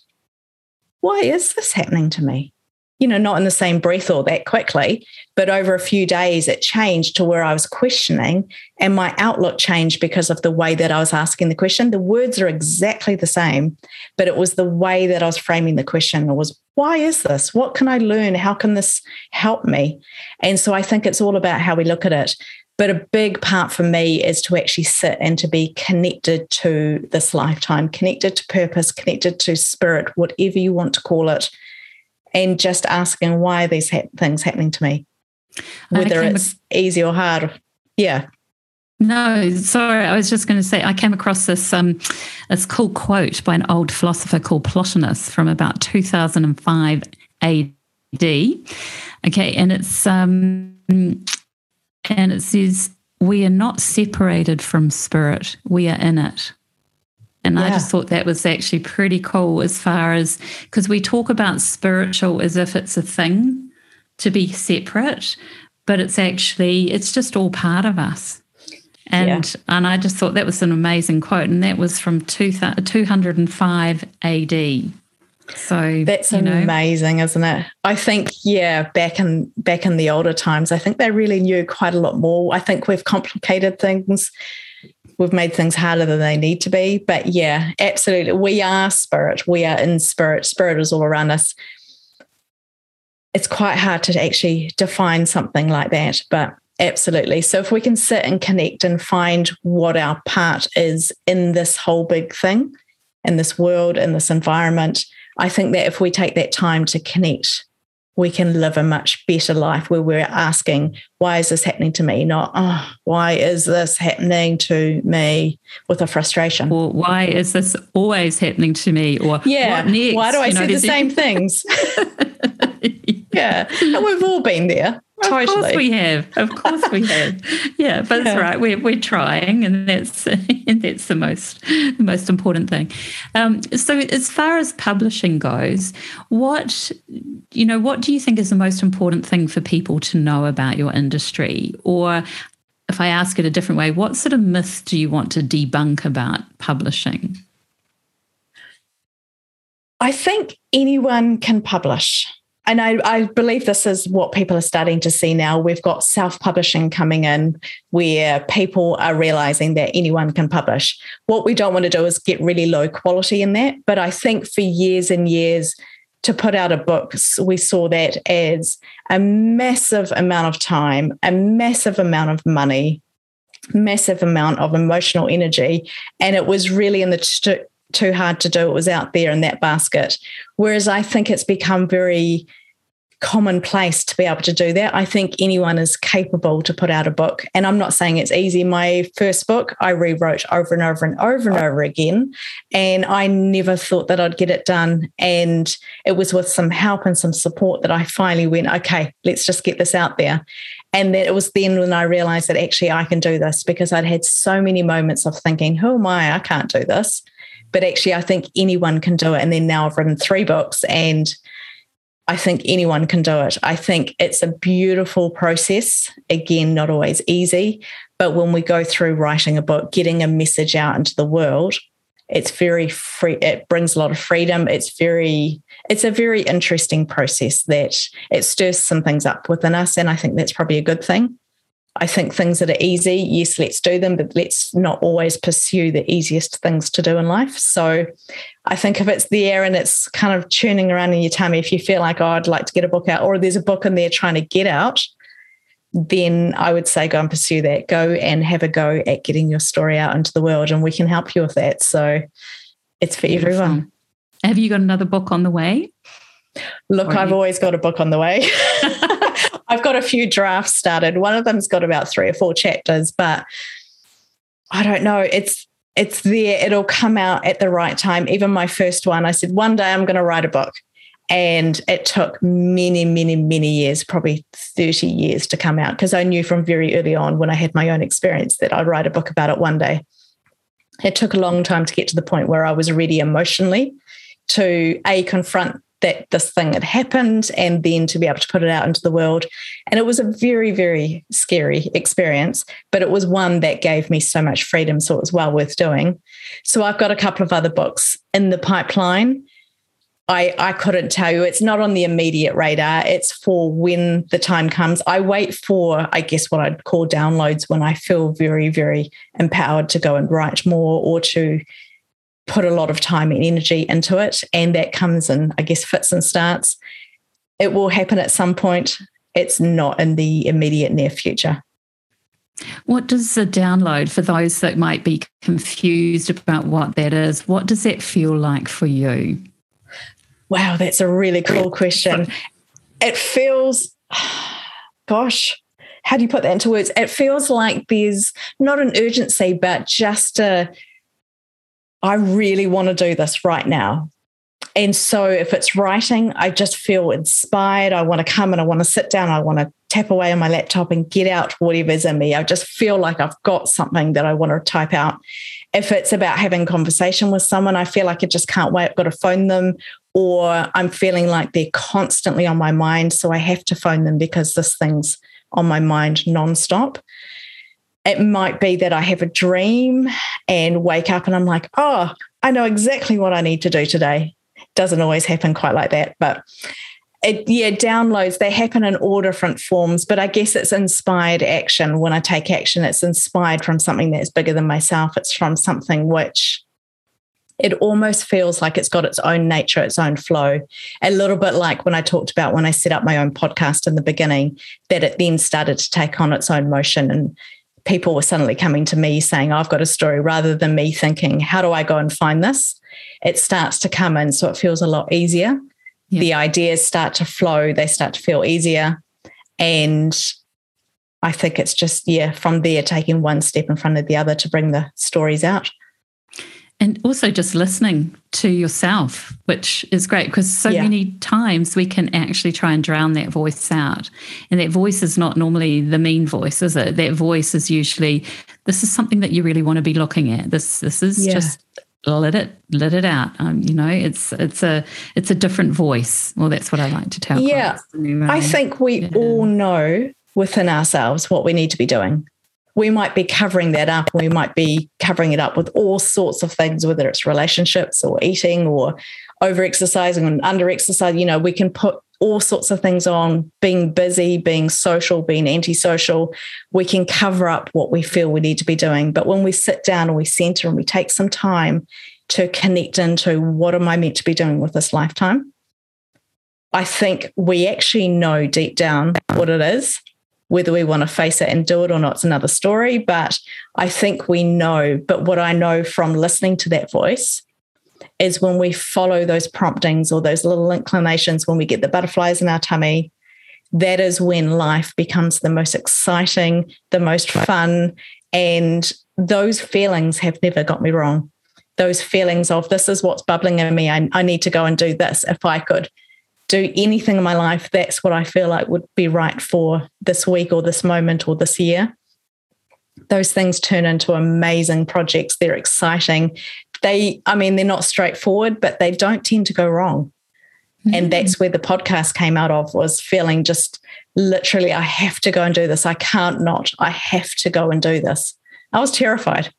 Why is this happening to me? You know, not in the same breath or that quickly, but over a few days it changed to where I was questioning and my outlook changed because of the way that I was asking the question. The words are exactly the same, but it was the way that I was framing the question. It was, why is this? What can I learn? How can this help me? And so I think it's all about how we look at it. But a big part for me is to actually sit and to be connected to this lifetime, connected to purpose, connected to spirit, whatever you want to call it and just asking why are these ha- things happening to me, whether it's easy or hard. Yeah. No, sorry. I was just going to say I came across this um, this cool quote by an old philosopher called Plotinus from about 2005 AD. Okay, and it's um, and it says we are not separated from spirit; we are in it. And yeah. I just thought that was actually pretty cool as far as because we talk about spiritual as if it's a thing to be separate, but it's actually, it's just all part of us. And yeah. and I just thought that was an amazing quote, and that was from two, 205 AD. So that's you know. amazing, isn't it? I think, yeah, back in back in the older times, I think they really knew quite a lot more. I think we've complicated things we've made things harder than they need to be. But yeah, absolutely. We are spirit. We are in spirit. Spirit is all around us. It's quite hard to actually define something like that, but absolutely. So if we can sit and connect and find what our part is in this whole big thing, in this world, in this environment, I think that if we take that time to connect we can live a much better life where we're asking, why is this happening to me? Not, oh, why is this happening to me with a frustration? Or why is this always happening to me? Or yeah, why do I you see know, the same things? *laughs* yeah, and we've all been there. Totally. Of course we have. Of course we have. *laughs* Yeah, but yeah. right. We're we're trying, and that's *laughs* and that's the most the most important thing. Um, so, as far as publishing goes, what you know, what do you think is the most important thing for people to know about your industry? Or, if I ask it a different way, what sort of myth do you want to debunk about publishing? I think anyone can publish and I, I, believe this is what people are starting to see now. We've got self publishing coming in where people are realizing that anyone can publish. What we don't want to do is get really low quality in that. But I think for years and years, to put out a book, we saw that as a massive amount of time, a massive amount of money, massive amount of emotional energy. And it was really in the too hard to do. It was out there in that basket. Whereas I think it's become very commonplace to be able to do that. I think anyone is capable to put out a book. And I'm not saying it's easy. My first book, I rewrote over and over and over and over again. And I never thought that I'd get it done. And it was with some help and some support that I finally went, okay, let's just get this out there. And that it was then when I realized that actually I can do this because I'd had so many moments of thinking, oh who am I? I can't do this but actually i think anyone can do it. And then now i've written three books and i think anyone can do it. I think it's a beautiful process. Again not always easy but when we go through writing a book getting a message out into the world it's very free it brings a lot of freedom. It's very it's a very interesting process that it stirs some things up within us. And i think that's probably a good thing I think things that are easy, yes, let's do them, but let's not always pursue the easiest things to do in life. So I think if it's there and it's kind of churning around in your tummy, if you feel like, oh, I'd like to get a book out, or there's a book in there trying to get out, then I would say go and pursue that. Go and have a go at getting your story out into the world, and we can help you with that. So it's for Beautiful. everyone. Have you got another book on the way? Look, I've you- always got a book on the way. *laughs* I've got a few drafts started. One of them's got about three or four chapters, but I don't know. It's it's there. It'll come out at the right time. Even my first one, I said one day I'm going to write a book. And it took many, many, many years, probably 30 years to come out because I knew from very early on when I had my own experience that I'd write a book about it one day. It took a long time to get to the point where I was ready emotionally to A, confront that this thing had happened and then to be able to put it out into the world. And it was a very, very scary experience, but it was one that gave me so much freedom. So it was well worth doing. So I've got a couple of other books in the pipeline. I, I couldn't tell you. It's not on the immediate radar. It's for when the time comes. I wait for, I guess, what I'd call downloads when I feel very, very empowered to go and write more or to put a lot of time and energy into it. And that comes in, I guess, fits and starts. It will happen at some point. It's not in the immediate near future. What does a download, for those that might be confused about what that is, what does that feel like for you? Wow, that's a really cool question. It feels, gosh, how do you put that into words? It feels like there's not an urgency, but just a, I really want to do this right now. And so if it's writing, I just feel inspired. I want to come and I want to sit down. I want to tap away on my laptop and get out whatever's in me. I just feel like I've got something that I want to type out. If it's about having conversation with someone, I feel like I just can't wait. I've got to phone them or I'm feeling like they're constantly on my mind. So I have to phone them because this thing's on my mind nonstop. It might be that I have a dream and wake up and I'm like, oh, I know exactly what I need to do today. Doesn't always happen quite like that, but it, yeah, downloads, they happen in all different forms, but I guess it's inspired action. When I take action, it's inspired from something that's bigger than myself. It's from something which it almost feels like it's got its own nature, its own flow. A little bit like when I talked about when I set up my own podcast in the beginning, that it then started to take on its own motion and people were suddenly coming to me saying, I've got a story, rather than me thinking, how do I go and find this? It starts to come in. So it feels a lot easier. Yeah. The ideas start to flow, they start to feel easier. And I think it's just, yeah, from there, taking one step in front of the other to bring the stories out and also just listening to yourself, which is great because so yeah. many times we can actually try and drown that voice out. And that voice is not normally the mean voice, is it? That voice is usually this is something that you really want to be looking at. This this is yeah. just let it let it out. Um, you know, it's it's a it's a different voice. Well, that's what I like to tell. Yeah, anyway. I think we yeah. all know within ourselves what we need to be doing we might be covering that up. We might be covering it up with all sorts of things, whether it's relationships or eating or over exercising and under exercising. You know, we can put all sorts of things on being busy, being social, being antisocial. We can cover up what we feel we need to be doing. But when we sit down and we center and we take some time to connect into what am I meant to be doing with this lifetime, I think we actually know deep down what it is. Whether we want to face it and do it or not is another story. But I think we know. But what I know from listening to that voice is when we follow those promptings or those little inclinations, when we get the butterflies in our tummy, that is when life becomes the most exciting, the most fun. And those feelings have never got me wrong. Those feelings of this is what's bubbling in me. I, I need to go and do this if I could do anything in my life, that's what I feel like would be right for this week or this moment or this year. Those things turn into amazing projects. They're exciting. They, I mean, they're not straightforward, but they don't tend to go wrong. Mm-hmm. And that's where the podcast came out of was feeling just literally, I have to go and do this. I can't not. I have to go and do this. I was terrified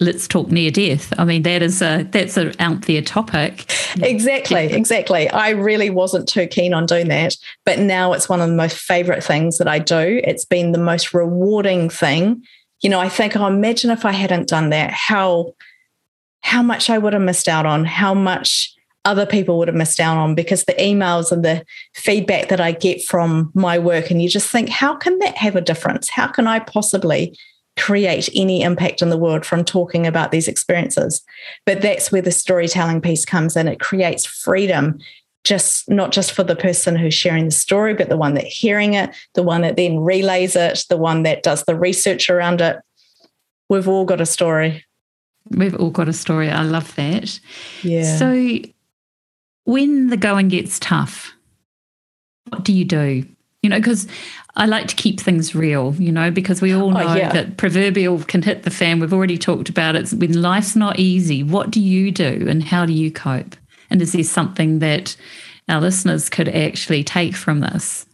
let's talk near death. I mean, that is a that's an out there topic. Exactly, exactly. I really wasn't too keen on doing that, but now it's one of the most favorite things that I do. It's been the most rewarding thing. You know, I think, oh, imagine if I hadn't done that, how how much I would have missed out on, how much other people would have missed out on because the emails and the feedback that I get from my work, and you just think, how can that have a difference? How can I possibly create any impact in the world from talking about these experiences. But that's where the storytelling piece comes in. It creates freedom, just not just for the person who's sharing the story, but the one that hearing it, the one that then relays it, the one that does the research around it. We've all got a story. We've all got a story. I love that. Yeah. So when the going gets tough, what do you do? You know, because I like to keep things real, you know, because we all oh, know oh, yeah. that proverbial can hit the fan. We've already talked about it. When life's not easy, what do you do and how do you cope? And is there something that our listeners could actually take from this?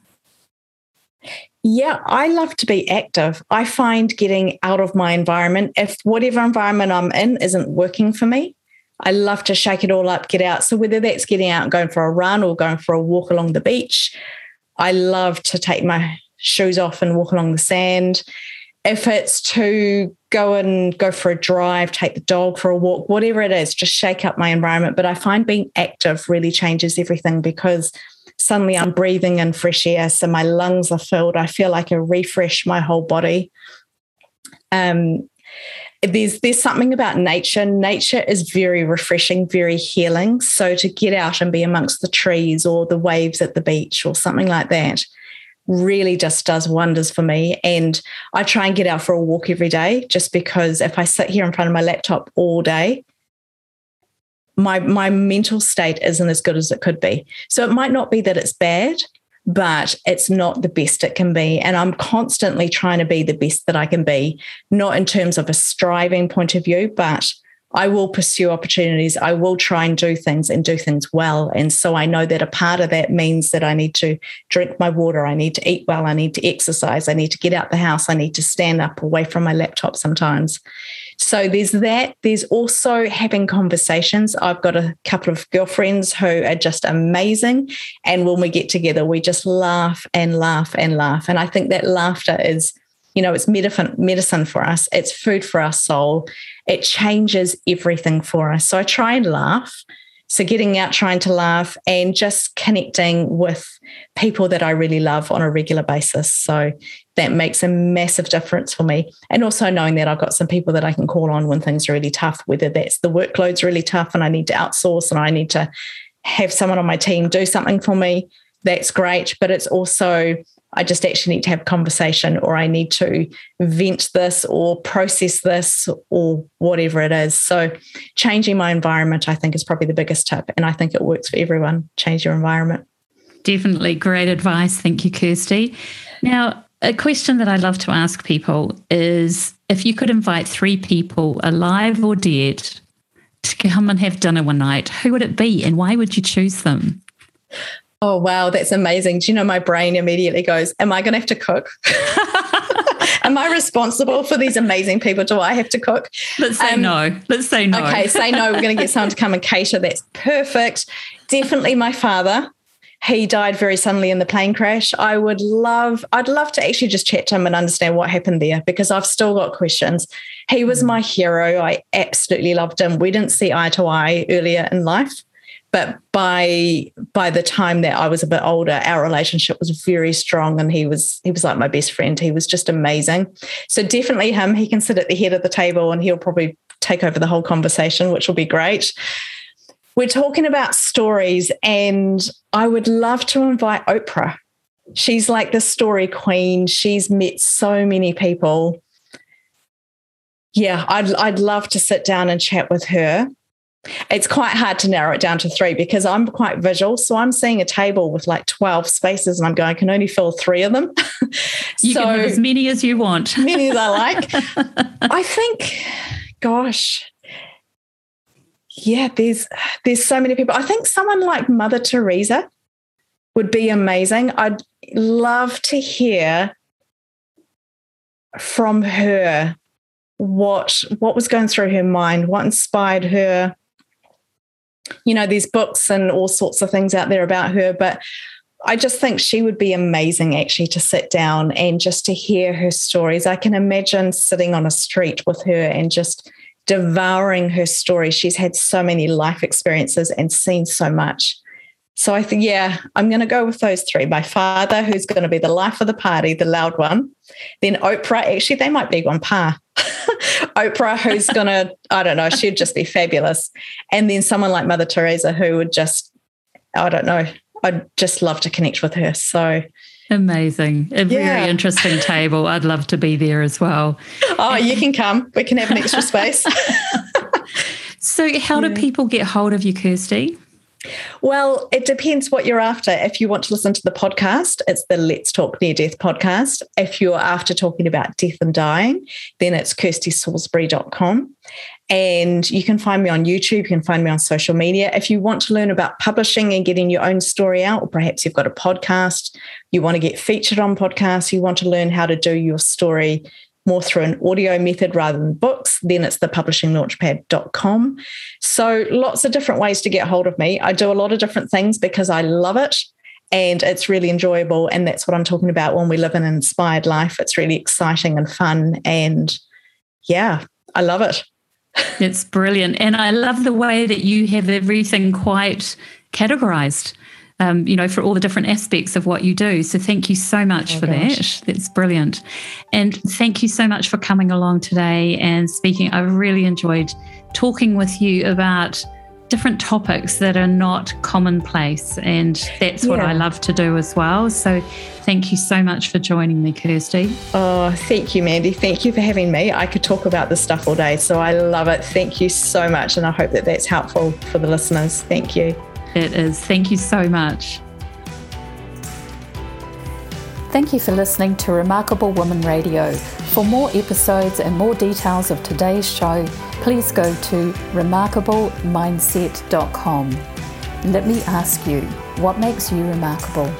Yeah, I love to be active. I find getting out of my environment, if whatever environment I'm in isn't working for me, I love to shake it all up, get out. So whether that's getting out and going for a run or going for a walk along the beach, I love to take my shoes off and walk along the sand. If it's to go and go for a drive, take the dog for a walk, whatever it is, just shake up my environment. But I find being active really changes everything because suddenly I'm breathing in fresh air. So my lungs are filled. I feel like I refresh my whole body. Um, there's there's something about nature. Nature is very refreshing, very healing. So to get out and be amongst the trees or the waves at the beach or something like that really just does wonders for me. And I try and get out for a walk every day just because if I sit here in front of my laptop all day, my my mental state isn't as good as it could be. So it might not be that it's bad, but it's not the best it can be. And I'm constantly trying to be the best that I can be, not in terms of a striving point of view, but I will pursue opportunities. I will try and do things and do things well. And so I know that a part of that means that I need to drink my water. I need to eat well. I need to exercise. I need to get out the house. I need to stand up away from my laptop sometimes. So there's that. There's also having conversations. I've got a couple of girlfriends who are just amazing. And when we get together, we just laugh and laugh and laugh. And I think that laughter is you know, it's medicine, medicine for us. It's food for our soul. It changes everything for us. So I try and laugh. So getting out, trying to laugh, and just connecting with people that I really love on a regular basis. So that makes a massive difference for me. And also knowing that I've got some people that I can call on when things are really tough, whether that's the workload's really tough and I need to outsource and I need to have someone on my team do something for me. That's great. But it's also I just actually need to have a conversation or I need to vent this or process this or whatever it is. So, changing my environment, I think, is probably the biggest tip. And I think it works for everyone. Change your environment. Definitely great advice. Thank you, Kirsty. Now, a question that I love to ask people is if you could invite three people, alive or dead, to come and have dinner one night, who would it be and why would you choose them? Oh, wow, that's amazing. Do you know, my brain immediately goes, Am I going to have to cook? *laughs* Am I responsible for these amazing people? Do I have to cook? Let's say um, no. Let's say no. Okay, say no. We're going to get someone to come and cater. That's perfect. Definitely my father. He died very suddenly in the plane crash. I would love, I'd love to actually just chat to him and understand what happened there because I've still got questions. He was my hero. I absolutely loved him. We didn't see eye to eye earlier in life but by by the time that I was a bit older, our relationship was very strong, and he was he was like my best friend. He was just amazing. So definitely him. He can sit at the head of the table, and he'll probably take over the whole conversation, which will be great. We're talking about stories, and I would love to invite Oprah. She's like the story queen. She's met so many people. Yeah, I'd I'd love to sit down and chat with her it's quite hard to narrow it down to three because I'm quite visual. So I'm seeing a table with like 12 spaces and I'm going, I can only fill three of them. *laughs* you so, can have as many as you want. As *laughs* many as I like. *laughs* I think, gosh, yeah, there's there's so many people. I think someone like Mother Teresa would be amazing. I'd love to hear from her what what was going through her mind, what inspired her you know, there's books and all sorts of things out there about her, but I just think she would be amazing actually to sit down and just to hear her stories. I can imagine sitting on a street with her and just devouring her story. She's had so many life experiences and seen so much. So I think, yeah, I'm going to go with those three. My father, who's going to be the life of the party, the loud one. Then Oprah, actually, they might be one par. *laughs* Oprah, who's *laughs* going to, I don't know, she'd just be fabulous. And then someone like Mother Teresa, who would just, I don't know, I'd just love to connect with her. So amazing. A yeah. very interesting table. I'd love to be there as well. Oh, you can come. We can have an extra space. *laughs* so, how yeah. do people get hold of you, Kirsty? Well, it depends what you're after. If you want to listen to the podcast, it's the Let's Talk Near Death podcast. If you're after talking about death and dying, then it's kirstysalisbury.com. And you can find me on YouTube, you can find me on social media. If you want to learn about publishing and getting your own story out, or perhaps you've got a podcast, you want to get featured on podcasts, you want to learn how to do your story more through an audio method rather than books, then it's the publishinglaunchpad.com. So lots of different ways to get hold of me. I do a lot of different things because I love it and it's really enjoyable. And that's what I'm talking about when we live an inspired life. It's really exciting and fun. And yeah, I love it. *laughs* It's brilliant. And I love the way that you have everything quite categorized um, you know, for all the different aspects of what you do. So thank you so much oh, for gosh. that. That's brilliant. And thank you so much for coming along today and speaking. I really enjoyed talking with you about different topics that are not commonplace. And that's yeah. what I love to do as well. So thank you so much for joining me, Kirsty. Oh, thank you, Mandy. Thank you for having me. I could talk about this stuff all day. So I love it. Thank you so much. And I hope that that's helpful for the listeners. Thank you. It is. Thank you so much. Thank you for listening to Remarkable Woman Radio. For more episodes and more details of today's show, please go to remarkablemindset.com. Let me ask you, what makes you remarkable?